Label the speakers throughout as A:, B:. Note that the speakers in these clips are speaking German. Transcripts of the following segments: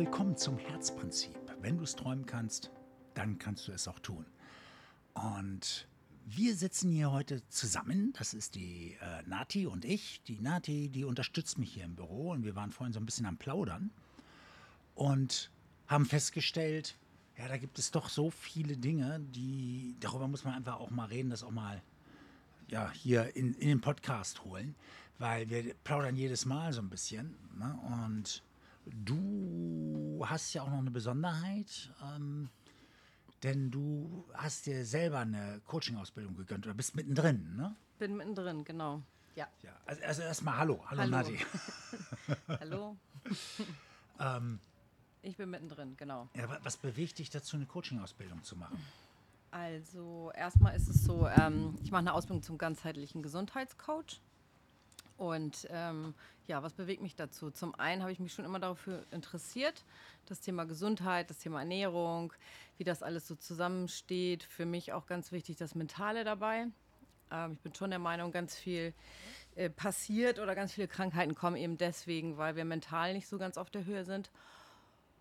A: willkommen zum Herzprinzip. Wenn du es träumen kannst, dann kannst du es auch tun. Und wir sitzen hier heute zusammen. Das ist die äh, Nati und ich. Die Nati, die unterstützt mich hier im Büro und wir waren vorhin so ein bisschen am Plaudern und haben festgestellt, ja, da gibt es doch so viele Dinge, die darüber muss man einfach auch mal reden, das auch mal ja, hier in, in den Podcast holen, weil wir plaudern jedes Mal so ein bisschen. Ne? Und du hast ja auch noch eine Besonderheit. Ähm, denn du hast dir selber eine Coaching-Ausbildung gegönnt oder bist mittendrin, ne?
B: Bin mittendrin, genau. Ja.
A: ja also, also erstmal Hallo. Hallo,
B: Hallo.
A: Nati.
B: Hallo.
A: ähm,
B: ich bin mittendrin, genau.
A: Ja, wa- was bewegt dich dazu, eine Coaching-Ausbildung zu machen?
B: Also erstmal ist es so, ähm, ich mache eine Ausbildung zum ganzheitlichen Gesundheitscoach. Und ähm, ja, was bewegt mich dazu? Zum einen habe ich mich schon immer dafür interessiert, das Thema Gesundheit, das Thema Ernährung, wie das alles so zusammensteht. Für mich auch ganz wichtig das Mentale dabei. Ähm, ich bin schon der Meinung, ganz viel äh, passiert oder ganz viele Krankheiten kommen eben deswegen, weil wir mental nicht so ganz auf der Höhe sind.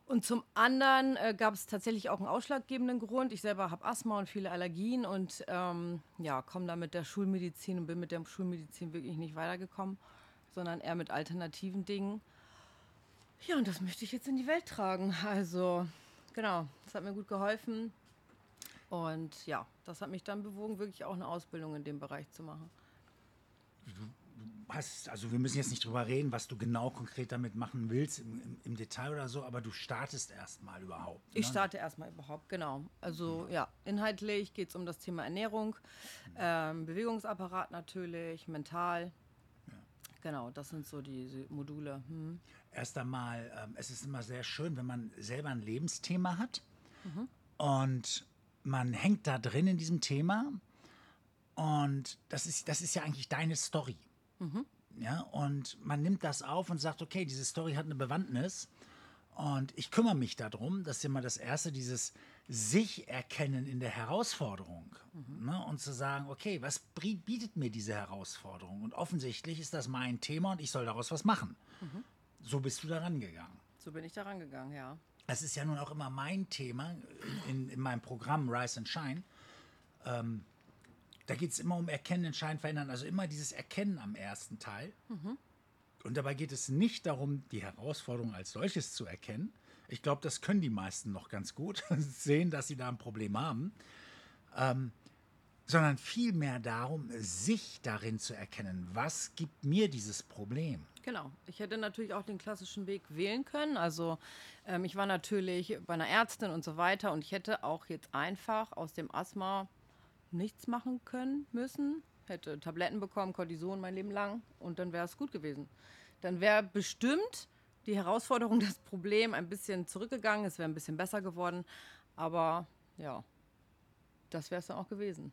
B: Und zum anderen äh, gab es tatsächlich auch einen ausschlaggebenden Grund. Ich selber habe Asthma und viele Allergien und ähm, ja, komme da mit der Schulmedizin und bin mit der Schulmedizin wirklich nicht weitergekommen, sondern eher mit alternativen Dingen. Ja, und das möchte ich jetzt in die Welt tragen. Also, genau, das hat mir gut geholfen. Und ja, das hat mich dann bewogen, wirklich auch eine Ausbildung in dem Bereich zu machen.
A: Hast, also wir müssen jetzt nicht drüber reden, was du genau konkret damit machen willst im, im, im Detail oder so, aber du startest erstmal überhaupt.
B: Ich
A: ne?
B: starte erstmal überhaupt, genau. Also ja, inhaltlich geht es um das Thema Ernährung, ähm, Bewegungsapparat natürlich, mental. Genau, das sind so die Module. Hm.
A: Erst einmal, ähm, es ist immer sehr schön, wenn man selber ein Lebensthema hat und man hängt da drin in diesem Thema und das ist, das ist ja eigentlich deine Story. Ja, und man nimmt das auf und sagt, okay, diese Story hat eine Bewandtnis und ich kümmere mich darum. Das ist immer das Erste, dieses sich erkennen in der Herausforderung. Ne? Und zu sagen, okay, was bietet mir diese Herausforderung? Und offensichtlich ist das mein Thema und ich soll daraus was machen. So bist du da rangegangen.
B: So bin ich da rangegangen, ja.
A: Das ist ja nun auch immer mein Thema in, in, in meinem Programm Rise and Shine. Ähm, da geht es immer um Erkennen, Entscheiden, Verändern. Also immer dieses Erkennen am ersten Teil. Und dabei geht es nicht darum, die Herausforderung als solches zu erkennen. Ich glaube, das können die meisten noch ganz gut, sehen, dass sie da ein Problem haben. Ähm, sondern vielmehr darum, sich darin zu erkennen, was gibt mir dieses Problem.
B: Genau. Ich hätte natürlich auch den klassischen Weg wählen können. Also ähm, ich war natürlich bei einer Ärztin und so weiter und ich hätte auch jetzt einfach aus dem Asthma nichts machen können müssen. Hätte Tabletten bekommen, Cortison mein Leben lang und dann wäre es gut gewesen. Dann wäre bestimmt die Herausforderung, das Problem ein bisschen zurückgegangen, es wäre ein bisschen besser geworden. Aber ja, das wäre es dann auch gewesen.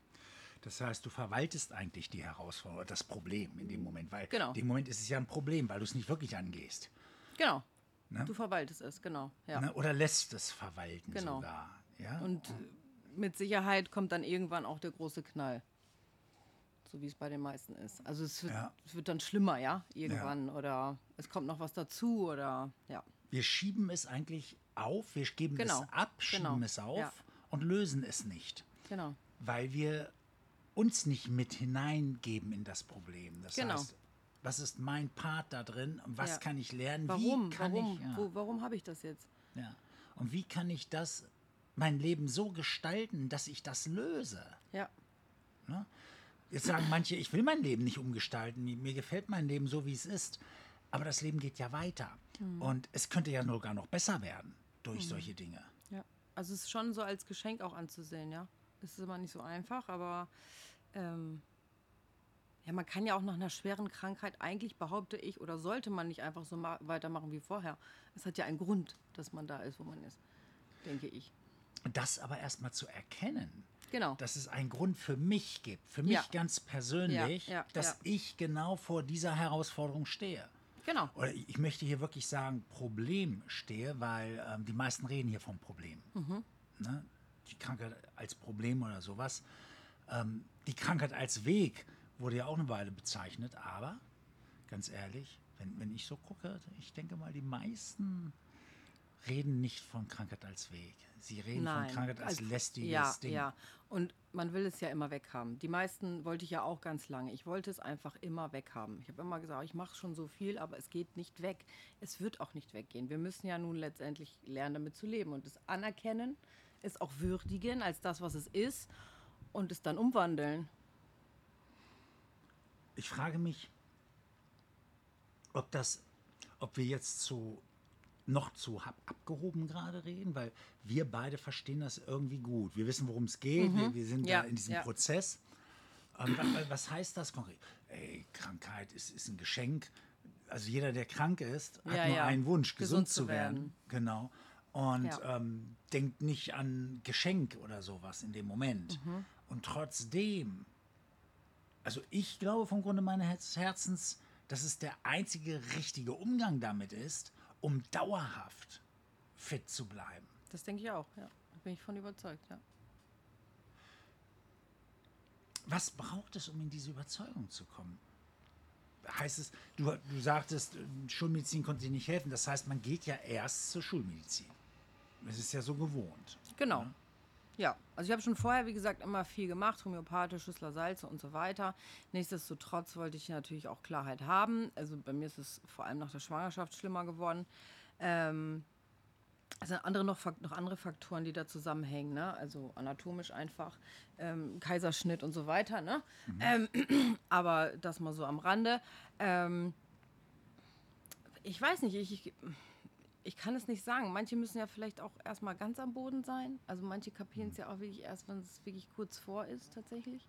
A: Das heißt, du verwaltest eigentlich die Herausforderung, das Problem in dem Moment, weil
B: Genau.
A: in dem Moment ist es ja ein Problem, weil du es nicht wirklich angehst.
B: Genau.
A: Ne?
B: Du verwaltest es, genau. Ja.
A: Ne? Oder lässt es verwalten
B: Genau.
A: sogar. Ja?
B: Und äh, mit Sicherheit kommt dann irgendwann auch der große Knall. So wie es bei den meisten ist. Also es wird,
A: Ja.
B: es wird dann schlimmer, ja, irgendwann. Oder es kommt noch was dazu oder ja.
A: wir schieben es eigentlich auf, wir geben
B: Genau.
A: es ab, schieben
B: Genau.
A: es auf
B: Ja.
A: und lösen es nicht,
B: Genau.
A: weil wir uns nicht mit hineingeben in das Problem. Das
B: Genau.
A: heißt, was ist mein Part da drin? Was
B: Ja.
A: kann ich lernen?
B: Warum?
A: Wie kann
B: warum?
A: ich, ja.
B: Wo, warum habe ich das jetzt?
A: Ja. Und wie kann ich das, mein Leben so gestalten, dass ich das löse?
B: Ja.
A: Jetzt sagen manche, ich will mein Leben nicht umgestalten, mir gefällt mein Leben so, wie es ist. Aber das Leben geht ja weiter. Und es könnte ja sogar noch besser werden durch solche Dinge.
B: Ja. Also es ist schon so als Geschenk auch anzusehen, ja. Es ist immer nicht so einfach, aber ähm, ja, man kann ja auch nach einer schweren Krankheit eigentlich behaupte ich oder sollte man nicht einfach so ma- weitermachen wie vorher. Es hat ja einen Grund, dass man da ist, wo man ist, denke ich.
A: Das aber erstmal zu erkennen,
B: Genau.
A: dass es einen Grund für mich gibt, für mich
B: Ja.
A: ganz persönlich,
B: Ja, ja,
A: dass ich genau vor dieser Herausforderung stehe.
B: Genau.
A: Oder ich möchte hier wirklich sagen, Problem stehe, weil ähm, die meisten reden hier vom Problem.
B: Mhm.
A: Ne? Die Krankheit als Problem oder sowas. Ähm, die Krankheit als Weg wurde ja auch eine Weile bezeichnet, aber ganz ehrlich, wenn, wenn ich so gucke, ich denke mal, die meisten reden nicht von Krankheit als Weg. Sie reden
B: Nein,
A: von Krankheit als,
B: als-
A: lästiges
B: ja,
A: Ding.
B: Ja, und man will es ja immer weghaben. Die meisten wollte ich ja auch ganz lange. Ich wollte es einfach immer weghaben. Ich habe immer gesagt, ich mache schon so viel, aber es geht nicht weg. Es wird auch nicht weggehen. Wir müssen ja nun letztendlich lernen, damit zu leben und es anerkennen, es auch würdigen als das, was es ist und es dann umwandeln.
A: Ich frage mich, ob das, ob wir jetzt zu noch zu abgehoben gerade reden, weil wir beide verstehen das irgendwie gut. Wir wissen, worum es geht. Wir, wir sind
B: Mhm. Ja,
A: da in diesem
B: ja.
A: Prozess. Ähm, wa- wa- was heißt das konkret? Ey, Krankheit ist, ist ein Geschenk. Also jeder, der krank ist, hat
B: Ja,
A: nur einen Wunsch, gesund,
B: Gesund
A: zu werden.
B: werden.
A: Genau. Und ähm, denkt nicht an Geschenk oder sowas in dem Moment.
B: Mhm.
A: Und trotzdem also ich glaube vom Grunde meines Herzens, dass es der einzige richtige Umgang damit ist, um dauerhaft fit zu bleiben.
B: Das denke ich auch, ja. Da bin ich von überzeugt, ja.
A: Was braucht es, um in diese Überzeugung zu kommen? Heißt es, du, du sagtest, Schulmedizin konnte dir nicht helfen. Das heißt, man geht ja erst zur Schulmedizin. Das ist ja so gewohnt.
B: Genau.
A: Ja.
B: Ja, also ich habe schon vorher, wie gesagt, immer viel gemacht, homöopathisch, Schüssler Salze und so weiter. Nichtsdestotrotz wollte ich natürlich auch Klarheit haben. Also bei mir ist es vor allem nach der Schwangerschaft schlimmer geworden. Ähm, es sind andere noch, noch andere Faktoren, die da zusammenhängen, ne? also anatomisch einfach, ähm, Kaiserschnitt und so weiter. Ne? Ähm, aber das mal so am Rande. Ähm, ich weiß nicht, ich, ich, ich kann es nicht sagen. Manche müssen ja vielleicht auch erstmal ganz am Boden sein. Also manche kapieren es ja auch wirklich erst, wenn es wirklich kurz vor ist, tatsächlich.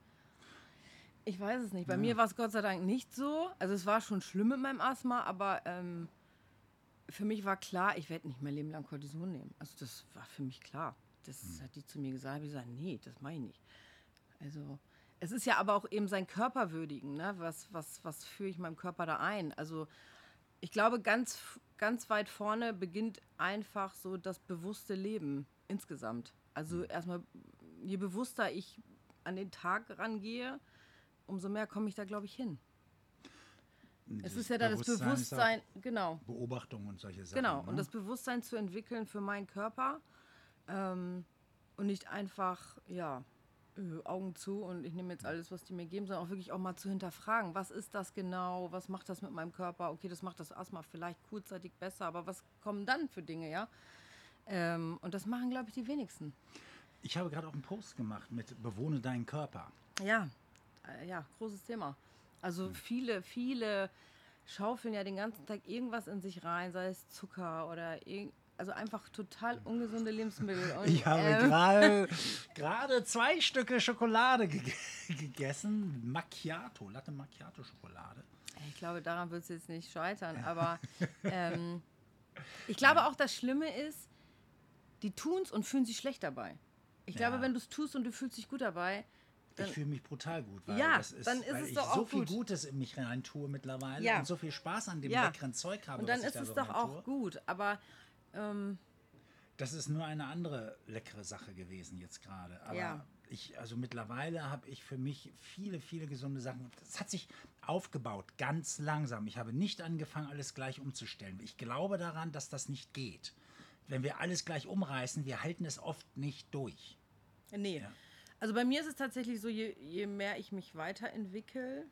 B: Ich weiß es nicht. Bei mir war es Gott sei Dank nicht so. Also es war schon schlimm mit meinem Asthma, aber ähm, für mich war klar, ich werde nicht mein Leben lang Cortison nehmen. Also das war für mich klar. Das hat die zu mir gesagt. Ich habe gesagt, nee, das mache ich nicht. Also es ist ja aber auch eben sein Körper würdigen. Ne? Was, was, was führe ich meinem Körper da ein? Also ich glaube, ganz, ganz weit vorne beginnt einfach so das bewusste Leben insgesamt. Also erstmal, je bewusster ich an den Tag rangehe, umso mehr komme ich da, glaube ich, hin. Es ist ja da das Bewusstsein, genau,
A: Beobachtung und solche Sachen.
B: genau.
A: Ne?
B: Und das Bewusstsein zu entwickeln für meinen Körper ähm, und nicht einfach, ja, äh, Augen zu und ich nehme jetzt alles, was die mir geben, sondern auch wirklich auch mal zu hinterfragen, was ist das genau, was macht das mit meinem Körper? Okay, das macht das Asthma vielleicht kurzzeitig besser, aber was kommen dann für Dinge, ja? Ähm, und das machen, glaube ich, die wenigsten.
A: ich habe gerade auch einen Post gemacht mit Bewohne deinen Körper.
B: Ja, äh, ja, großes Thema. Also viele, viele schaufeln ja den ganzen Tag irgendwas in sich rein, sei es Zucker oder irgend, also einfach total ungesunde Lebensmittel. Und,
A: Ich habe
B: ähm,
A: gerade gerade zwei Stücke Schokolade ge gegessen. Macchiato, Latte Macchiato Schokolade.
B: Ich glaube, daran wird es jetzt nicht scheitern. Aber ähm, ich glaube auch, das Schlimme ist, die tun es und fühlen sich schlecht dabei. Ich
A: Ja.
B: glaube, wenn du es tust und du fühlst dich gut dabei, dann,
A: ich fühle mich brutal gut, weil,
B: Ja,
A: ist,
B: dann ist
A: weil
B: es
A: ich
B: doch
A: so viel
B: gut.
A: Gutes in mich rein tue mittlerweile
B: Ja.
A: und so viel Spaß an dem
B: Ja.
A: leckeren Zeug habe.
B: und dann ist es doch auch
A: tue.
B: gut. Aber ähm,
A: Das ist nur eine andere leckere Sache gewesen jetzt gerade. Aber
B: Ja.
A: ich, also mittlerweile habe ich für mich viele, viele gesunde Sachen. Das hat sich aufgebaut, ganz langsam. Ich habe nicht angefangen, alles gleich umzustellen. Ich glaube daran, dass das nicht geht. Wenn wir alles gleich umreißen, wir halten es oft nicht durch.
B: Nee.
A: Ja.
B: Also bei mir ist es tatsächlich so, je, je mehr ich mich weiterentwickle,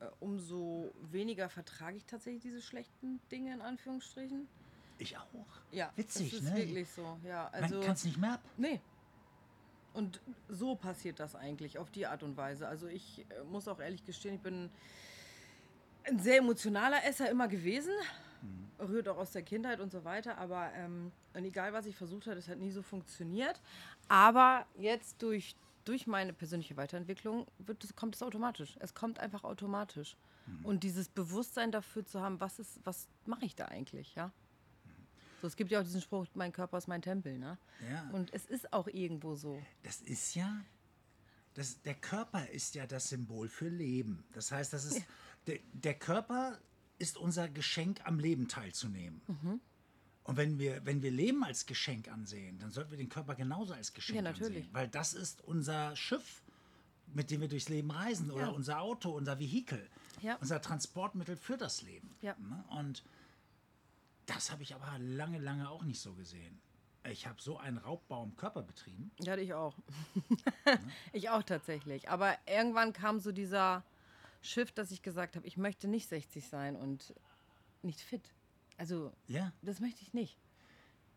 B: äh, umso weniger vertrage ich tatsächlich diese schlechten Dinge in Anführungsstrichen.
A: Ich auch.
B: Ja,
A: Witzig,
B: das ist
A: ne?
B: wirklich so. Ja, also
A: Man kann es nicht mehr ab.
B: nee. Und so passiert das eigentlich auf die Art und Weise. Also ich äh, muss auch ehrlich gestehen, ich bin ein sehr emotionaler Esser immer gewesen. Rührt auch aus der Kindheit und so weiter. Aber ähm, egal, was ich versucht habe, das hat nie so funktioniert. Aber jetzt durch, durch meine persönliche Weiterentwicklung wird es, kommt es automatisch. Es kommt einfach automatisch. Und dieses Bewusstsein dafür zu haben, was, ist, was mache ich da eigentlich, ja? So, es gibt ja auch diesen Spruch, mein Körper ist mein Tempel, ne?
A: Ja.
B: Und es ist auch irgendwo so.
A: Das ist ja, das, der Körper ist ja das Symbol für Leben. Das heißt, das ist, der, der Körper ist unser Geschenk, am Leben teilzunehmen.
B: Mhm.
A: Und wenn wir, wenn wir Leben als Geschenk ansehen, dann sollten wir den Körper genauso als Geschenk
B: Ja, natürlich.
A: ansehen. Weil das ist unser Schiff, mit dem wir durchs Leben reisen oder
B: Ja.
A: unser Auto, unser Vehikel,
B: Ja.
A: unser Transportmittel für das Leben.
B: Ja.
A: Ne? Und Das habe ich aber lange, lange auch nicht so gesehen. Ich habe so einen Raubbau im Körper betrieben.
B: Ja, ich auch. ich auch tatsächlich. Aber irgendwann kam so dieser Shift, dass ich gesagt habe, ich möchte nicht 60 sein und nicht fit. Also,
A: Ja,
B: das möchte ich nicht.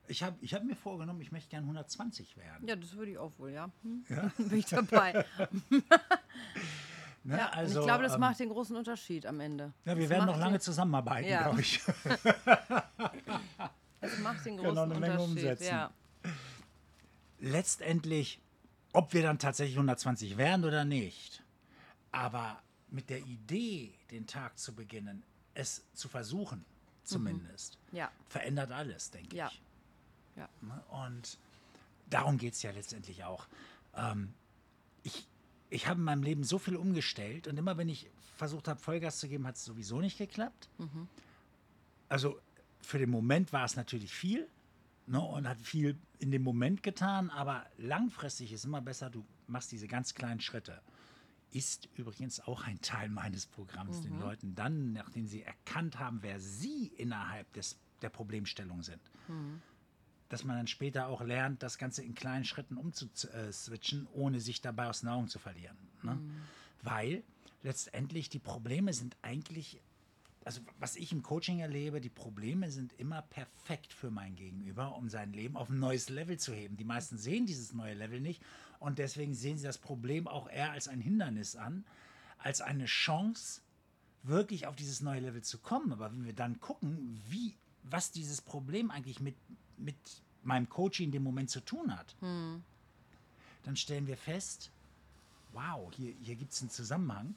A: ich habe ich hab mir vorgenommen, ich möchte gern 120 werden.
B: Ja, das würde ich auch wohl, ja. Hm?
A: Ja.
B: Bin ich dabei.
A: Ne?
B: Ja,
A: also,
B: ich glaube, das
A: ähm,
B: macht den großen Unterschied am Ende.
A: Ja, wir
B: Das
A: werden noch lange zusammenarbeiten,
B: Ja.
A: glaube ich.
B: Das macht den
A: Können
B: großen
A: noch eine Menge
B: Unterschied.
A: umsetzen.
B: Ja.
A: Letztendlich, ob wir dann tatsächlich 120 werden oder nicht, aber mit der Idee, den Tag zu beginnen, es zu versuchen, zumindest,
B: ja.
A: verändert alles, denke
B: Ja.
A: ich.
B: Ja.
A: Ne? Und darum geht es ja letztendlich auch. Ähm, ich ich habe in meinem Leben so viel umgestellt und immer wenn ich versucht habe, Vollgas zu geben, hat es sowieso nicht geklappt. Also für den Moment war es natürlich viel ne, und hat viel in dem Moment getan, aber langfristig ist immer besser, du machst diese ganz kleinen Schritte. Ist übrigens auch ein Teil meines Programms, den Leuten dann, nachdem sie erkannt haben, wer sie innerhalb des, der Problemstellung sind, dass man dann später auch lernt, das Ganze in kleinen Schritten umzuswitchen, ohne sich dabei aus Augen zu verlieren. Ne? Weil letztendlich die Probleme sind eigentlich, also was ich im Coaching erlebe, die Probleme sind immer perfekt für mein Gegenüber, um sein Leben auf ein neues Level zu heben. Die meisten sehen dieses neue Level nicht und deswegen sehen sie das Problem auch eher als ein Hindernis an, als eine Chance, wirklich auf dieses neue Level zu kommen. Aber wenn wir dann gucken, wie, was dieses Problem eigentlich mit, mit meinem Coaching in dem Moment zu tun hat, dann stellen wir fest, wow, hier, hier gibt es einen Zusammenhang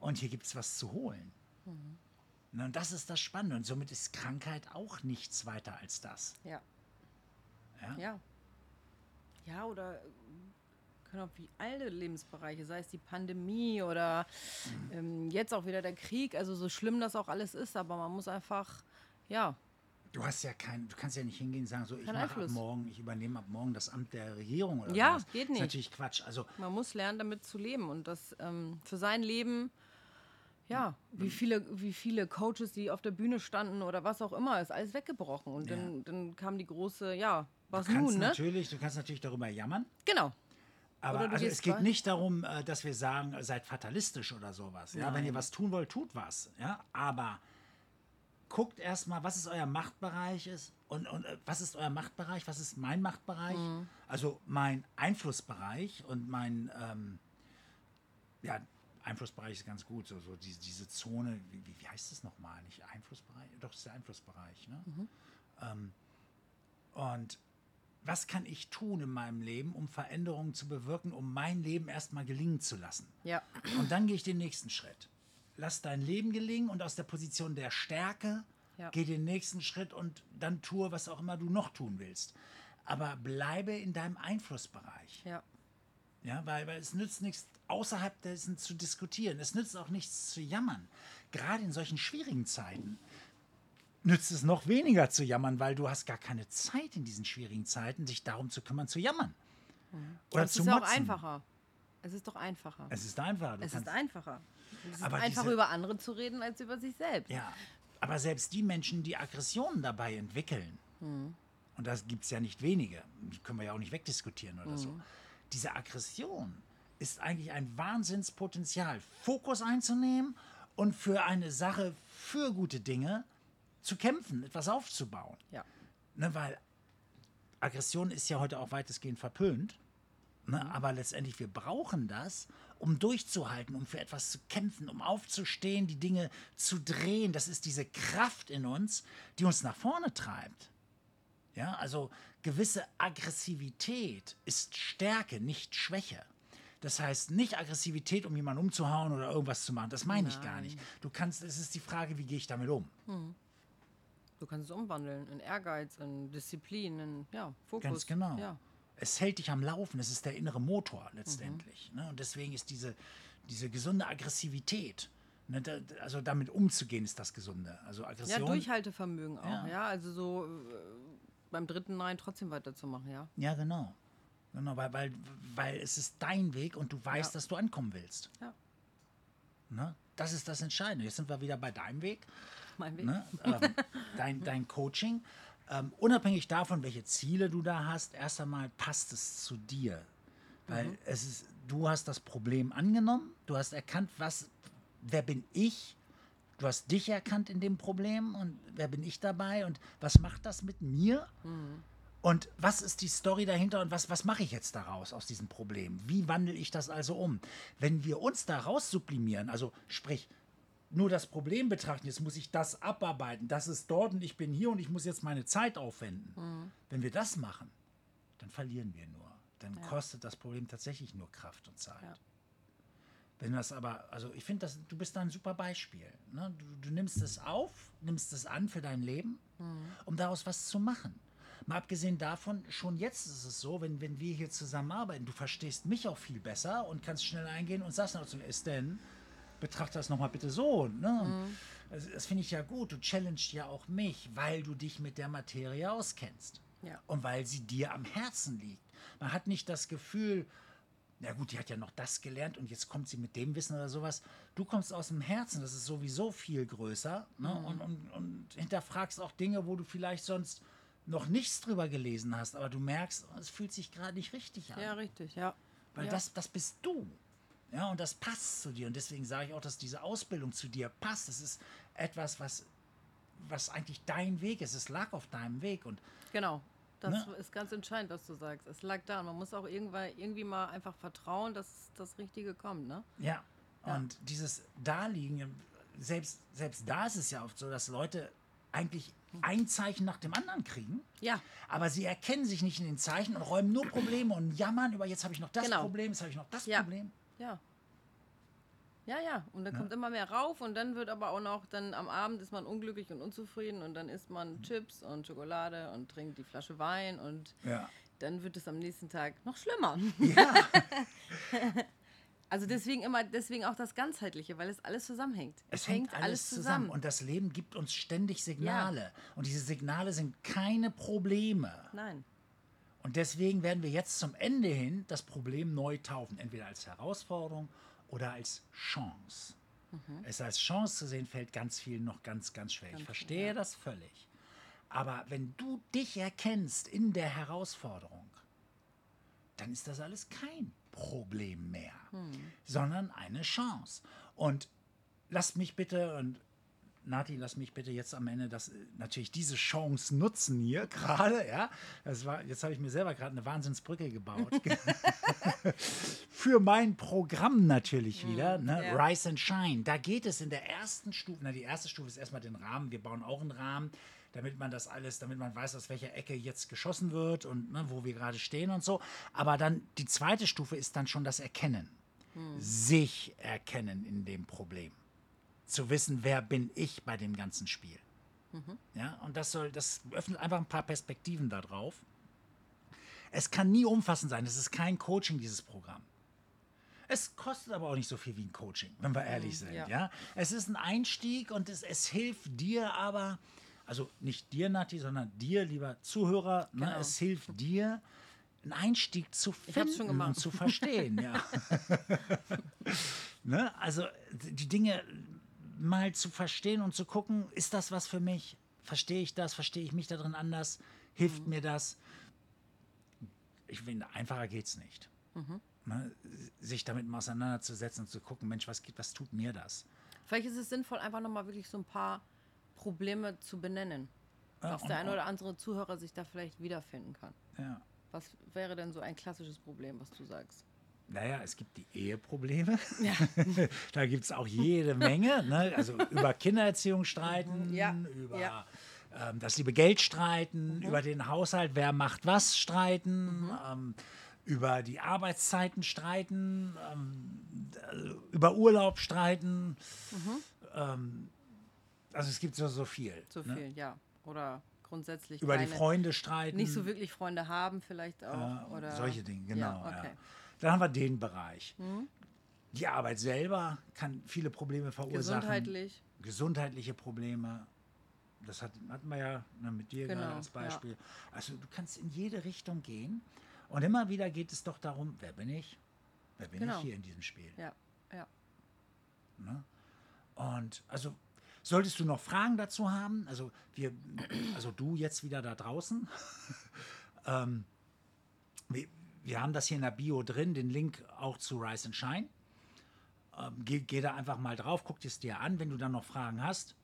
A: und hier gibt es was zu holen. Na, Und das ist das Spannende. Und somit ist Krankheit auch nichts weiter als das.
B: Ja.
A: Ja?
B: Ja. Ja, oder können auch wie alle Lebensbereiche, sei es die Pandemie oder
A: Mhm.
B: ähm, jetzt auch wieder der Krieg, also so schlimm das auch alles ist, aber man muss einfach, ja,
A: Du hast ja kein, du kannst ja nicht hingehen und sagen, so ich mache ab morgen, ich übernehme ab morgen das Amt der Regierung oder
B: Ja,
A: sowas.
B: geht
A: Das
B: nicht.
A: ist natürlich Quatsch. Also
B: man muss lernen, damit zu leben und das ähm, für sein Leben, ja,
A: Mhm.
B: wie viele, wie viele Coaches, die auf der Bühne standen oder was auch immer, ist alles weggebrochen und
A: Ja.
B: dann, dann kam die große, ja, was
A: du kannst
B: nun, ne?
A: natürlich, du kannst natürlich darüber jammern.
B: Genau.
A: Aber also es geht nicht darum, äh, dass wir sagen, seid fatalistisch oder sowas. Ja, wenn ihr was tun wollt, tut was. Ja, aber guckt erstmal, was ist euer Machtbereich ist und, und äh, was ist euer Machtbereich, was ist mein Machtbereich,
B: Mhm.
A: also mein Einflussbereich und mein ähm, ja Einflussbereich ist ganz gut, so, so diese, diese Zone, wie, wie- heißt das nochmal? Nicht Einflussbereich? Doch, das ist der Einflussbereich. Ne? Ähm, und was kann ich tun in meinem Leben, um Veränderungen zu bewirken, um mein Leben erstmal gelingen zu lassen?
B: Ja.
A: Und dann gehe ich den nächsten Schritt. Lass dein Leben gelingen und aus der Position der Stärke
B: Ja.
A: geh den nächsten Schritt und dann tue, was auch immer du noch tun willst. Aber bleibe in deinem Einflussbereich.
B: Ja.
A: Ja, weil, weil es nützt nichts, außerhalb dessen zu diskutieren. Es nützt auch nichts zu jammern. Gerade in solchen schwierigen Zeiten nützt es noch weniger zu jammern, weil du hast gar keine Zeit in diesen schwierigen Zeiten, sich darum zu kümmern, zu jammern. Oder
B: es
A: zu
B: ist auch
A: motzen.
B: einfacher. Es ist doch einfacher.
A: Es ist einfacher. Du
B: Es ist einfacher. Es ist
A: Aber
B: einfacher, über andere zu reden, als über sich selbst.
A: Ja, aber selbst die Menschen, die Aggressionen dabei entwickeln,
B: Hm.
A: und das gibt es ja nicht wenige, die können wir ja auch nicht wegdiskutieren oder
B: Hm.
A: so, diese Aggression ist eigentlich ein Wahnsinnspotenzial, Fokus einzunehmen und für eine Sache, für gute Dinge zu kämpfen, etwas aufzubauen.
B: Ja.
A: Ne, weil Aggression ist ja heute auch weitestgehend verpönt. Ne, aber letztendlich, wir brauchen das, um durchzuhalten, um für etwas zu kämpfen, um aufzustehen, die Dinge zu drehen. Das ist diese Kraft in uns, die uns nach vorne treibt. Ja, also gewisse Aggressivität ist Stärke, nicht Schwäche. Das heißt nicht Aggressivität, um jemanden umzuhauen oder irgendwas zu machen. Das meine ich gar nicht. Du kannst, es ist die Frage, wie gehe ich damit um?
B: Du kannst es umwandeln in Ehrgeiz, in Disziplin, in ja, Fokus.
A: Ganz genau.
B: Ja.
A: Es hält dich am Laufen, es ist der innere Motor letztendlich. Ne? Und deswegen ist diese, diese gesunde Aggressivität, ne, da, also damit umzugehen, ist das Gesunde. Also
B: ja,
A: Aggression.
B: Durchhaltevermögen auch,
A: Ja.
B: ja. Also so äh, beim dritten Nein trotzdem weiterzumachen, ja.
A: Ja, genau. genau weil, weil, weil es ist dein Weg und du weißt,
B: Ja.
A: dass du ankommen willst.
B: Ja.
A: Ne? Das ist das Entscheidende. Jetzt sind wir wieder bei deinem Weg.
B: mein
A: ne, ähm, dein, dein Coaching, ähm, unabhängig davon, welche Ziele du da hast, erst einmal passt es zu dir. Weil
B: Mhm.
A: es ist, du hast das Problem angenommen, du hast erkannt, was, wer bin ich? Du hast dich erkannt in dem Problem und wer bin ich dabei und was macht das mit mir?
B: Mhm.
A: Und was ist die Story dahinter und was, was mache ich jetzt daraus aus diesem Problem? Wie wandle ich das also um? Wenn wir uns daraus sublimieren, also sprich, nur das Problem betrachten, jetzt muss ich das abarbeiten, das ist dort und ich bin hier und ich muss jetzt meine Zeit aufwenden.
B: Mhm.
A: Wenn wir das machen, dann verlieren wir nur. Dann kostet das Problem tatsächlich nur Kraft und Zeit.
B: Ja.
A: Wenn das aber, also ich finde, das- du bist da ein super Beispiel. Ne? Du, du nimmst es auf, nimmst es an für dein Leben, um daraus was zu machen. Mal abgesehen davon, schon jetzt ist es so, wenn, wenn wir hier zusammenarbeiten, du verstehst mich auch viel besser und kannst schnell eingehen und sagst noch zu mir, ist denn, betrachte das nochmal bitte so. Ne? Das, das finde ich ja gut. Du challengest ja auch mich, weil du dich mit der Materie auskennst.
B: Ja.
A: Und weil sie dir am Herzen liegt. Man hat nicht das Gefühl, na gut, die hat ja noch das gelernt und jetzt kommt sie mit dem Wissen oder sowas. Du kommst aus dem Herzen, das ist sowieso viel größer. Ne?
B: Mhm.
A: Und, und, und hinterfragst auch Dinge, wo du vielleicht sonst noch nichts drüber gelesen hast, aber du merkst, es fühlt sich gerade nicht richtig an.
B: Ja, richtig, ja.
A: Weil
B: ja.
A: das, das bist du. Ja, und das passt zu dir. Und deswegen sage ich auch, dass diese Ausbildung zu dir passt. Es ist etwas, was, was eigentlich dein Weg ist. Es lag auf deinem Weg. Und
B: Genau. Das
A: Ne?
B: ist ganz entscheidend, was du sagst. Es lag da. Und man muss auch irgendwann, irgendwie mal einfach vertrauen, dass das Richtige kommt, ne?
A: ja,
B: Ja.
A: und dieses Daliegen, selbst, selbst da ist es ja oft so, dass Leute eigentlich ein Zeichen nach dem anderen kriegen.
B: Ja,
A: Aber sie erkennen sich nicht in den Zeichen und räumen nur Probleme und jammern über, jetzt habe ich noch das
B: Genau.
A: Problem, jetzt habe ich noch das
B: Ja.
A: Problem.
B: Ja. Ja, ja. Und dann
A: Ne?
B: kommt immer mehr rauf und dann wird aber auch noch, dann am Abend ist man unglücklich und unzufrieden und dann isst
A: Mhm.
B: man Chips und Schokolade und trinkt die Flasche Wein und
A: Ja.
B: dann wird es am nächsten Tag noch schlimmer.
A: Ja,
B: Also deswegen immer, deswegen auch das Ganzheitliche, weil es alles zusammenhängt.
A: Es hängt alles zusammen. Und das Leben gibt uns ständig Signale. Und diese Signale sind keine Probleme.
B: Nein.
A: Und deswegen werden wir jetzt zum Ende hin das Problem neu taufen. Entweder als Herausforderung oder als Chance. Es als Chance zu sehen, fällt ganz vielen noch ganz, ganz schwer. ich
B: Ganz
A: verstehe
B: schwer, ja.
A: das völlig. Aber wenn du dich erkennst in der Herausforderung, dann ist das alles kein Problem mehr, sondern eine Chance. Und lasst mich bitte, und Nati, lass mich bitte jetzt am Ende das, äh, natürlich diese Chance nutzen hier gerade, ja. Das war, jetzt habe ich mir selber gerade eine Wahnsinnsbrücke gebaut. Für mein Programm natürlich wieder, ne?
B: ja.
A: Rise and Shine. Da geht es in der ersten Stufe, na, die erste Stufe ist erstmal den Rahmen. Wir bauen auch einen Rahmen, damit man das alles, damit man weiß, aus welcher Ecke jetzt geschossen wird und ne, wo wir gerade stehen und so. Aber dann die zweite Stufe ist dann schon das Erkennen. Sich erkennen in dem Problem zu wissen, wer bin ich bei dem ganzen Spiel. Ja, und das soll, das öffnet einfach ein paar Perspektiven darauf. Es kann nie umfassend sein. Es ist kein Coaching, dieses Programm. Es kostet aber auch nicht so viel wie ein Coaching, wenn wir ehrlich sind. Ja.
B: ja.
A: Es ist ein Einstieg und es, es hilft dir aber, also nicht dir, Nati, sondern dir, lieber Zuhörer, ne,
B: Genau.
A: es hilft dir, einen Einstieg zu finden und zu verstehen. Ja. ne? Also die Dinge mal zu verstehen und zu gucken, ist das was für mich? Verstehe ich das? Verstehe ich mich darin anders? Hilft
B: Mhm.
A: mir das? Ich finde, einfacher geht es nicht.
B: Mhm.
A: Ne? Sich damit mal auseinanderzusetzen und zu gucken, Mensch, was, geht- was tut mir das?
B: Vielleicht ist es sinnvoll, einfach nochmal wirklich so ein paar Probleme zu benennen. Dass
A: und-
B: der eine oder andere Zuhörer sich da vielleicht wiederfinden kann.
A: Ja.
B: Was wäre denn so ein klassisches Problem, was du sagst?
A: Naja, es gibt die Eheprobleme.
B: Ja.
A: da gibt es auch jede Menge. Ne? Also über Kindererziehung streiten,
B: Ja,
A: über
B: ja.
A: ähm, das liebe Geld streiten, über den Haushalt, wer macht was streiten, ähm, über die Arbeitszeiten streiten, ähm, äh, über Urlaub streiten. Ähm, also es gibt so, so viel.
B: So
A: ne?
B: viel, ja. Oder grundsätzlich
A: Über die
B: keine-
A: Freunde streiten.
B: nicht so wirklich Freunde haben vielleicht auch.
A: Äh,
B: oder
A: solche Dinge, genau.
B: Okay. Mhm.
A: Dann haben wir den Bereich. Die Arbeit selber kann viele Probleme verursachen.
B: Gesundheitlich.
A: Gesundheitliche Probleme. Das hat, hatten wir ja ne, mit dir
B: Genau,
A: gerade als
B: ja.
A: Beispiel. Also du kannst in jede Richtung gehen. Und immer wieder geht es doch darum, wer bin ich? Wer bin
B: Genau.
A: ich hier in diesem Spiel?
B: Ja, ja.
A: Ne? Und also Solltest du noch Fragen dazu haben, also wir, also du jetzt wieder da draußen, ähm, wir, wir, haben das hier in der Bio drin, den Link auch zu Rise and Shine. Ähm, geh, geh, da einfach mal drauf, guck es dir an. Wenn du dann noch Fragen hast,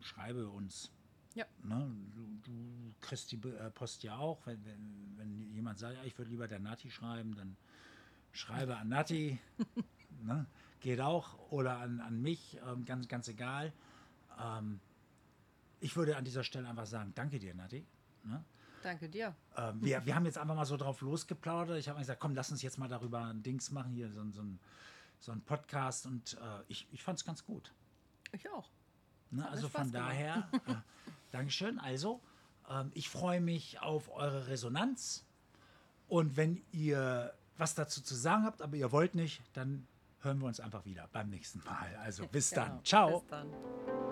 A: schreibe uns.
B: Ja.
A: Ne? Du, du, kriegst die äh, Post ja auch. Wenn, wenn, wenn jemand sagt, ja, ich würde lieber der Nati schreiben, dann schreibe an Nati. ne? Geht auch. Oder an, an mich, ähm, ganz, ganz egal. Ähm, ich würde an dieser Stelle einfach sagen, danke dir, Nati. Ne?
B: Danke dir.
A: Ähm, wir, wir haben jetzt einfach mal so drauf losgeplaudert. Ich habe gesagt, komm, lass uns jetzt mal darüber ein Dings machen, hier so, so, ein, so ein Podcast. Und äh, ich, ich fand es ganz gut.
B: Ich auch.
A: Ne? Also von daher, äh, Dankeschön. Also, ähm, ich freue mich auf eure Resonanz. Und wenn ihr was dazu zu sagen habt, aber ihr wollt nicht, dann hören wir uns einfach wieder beim nächsten Mal. Also bis genau, dann. Ciao. Bis dann.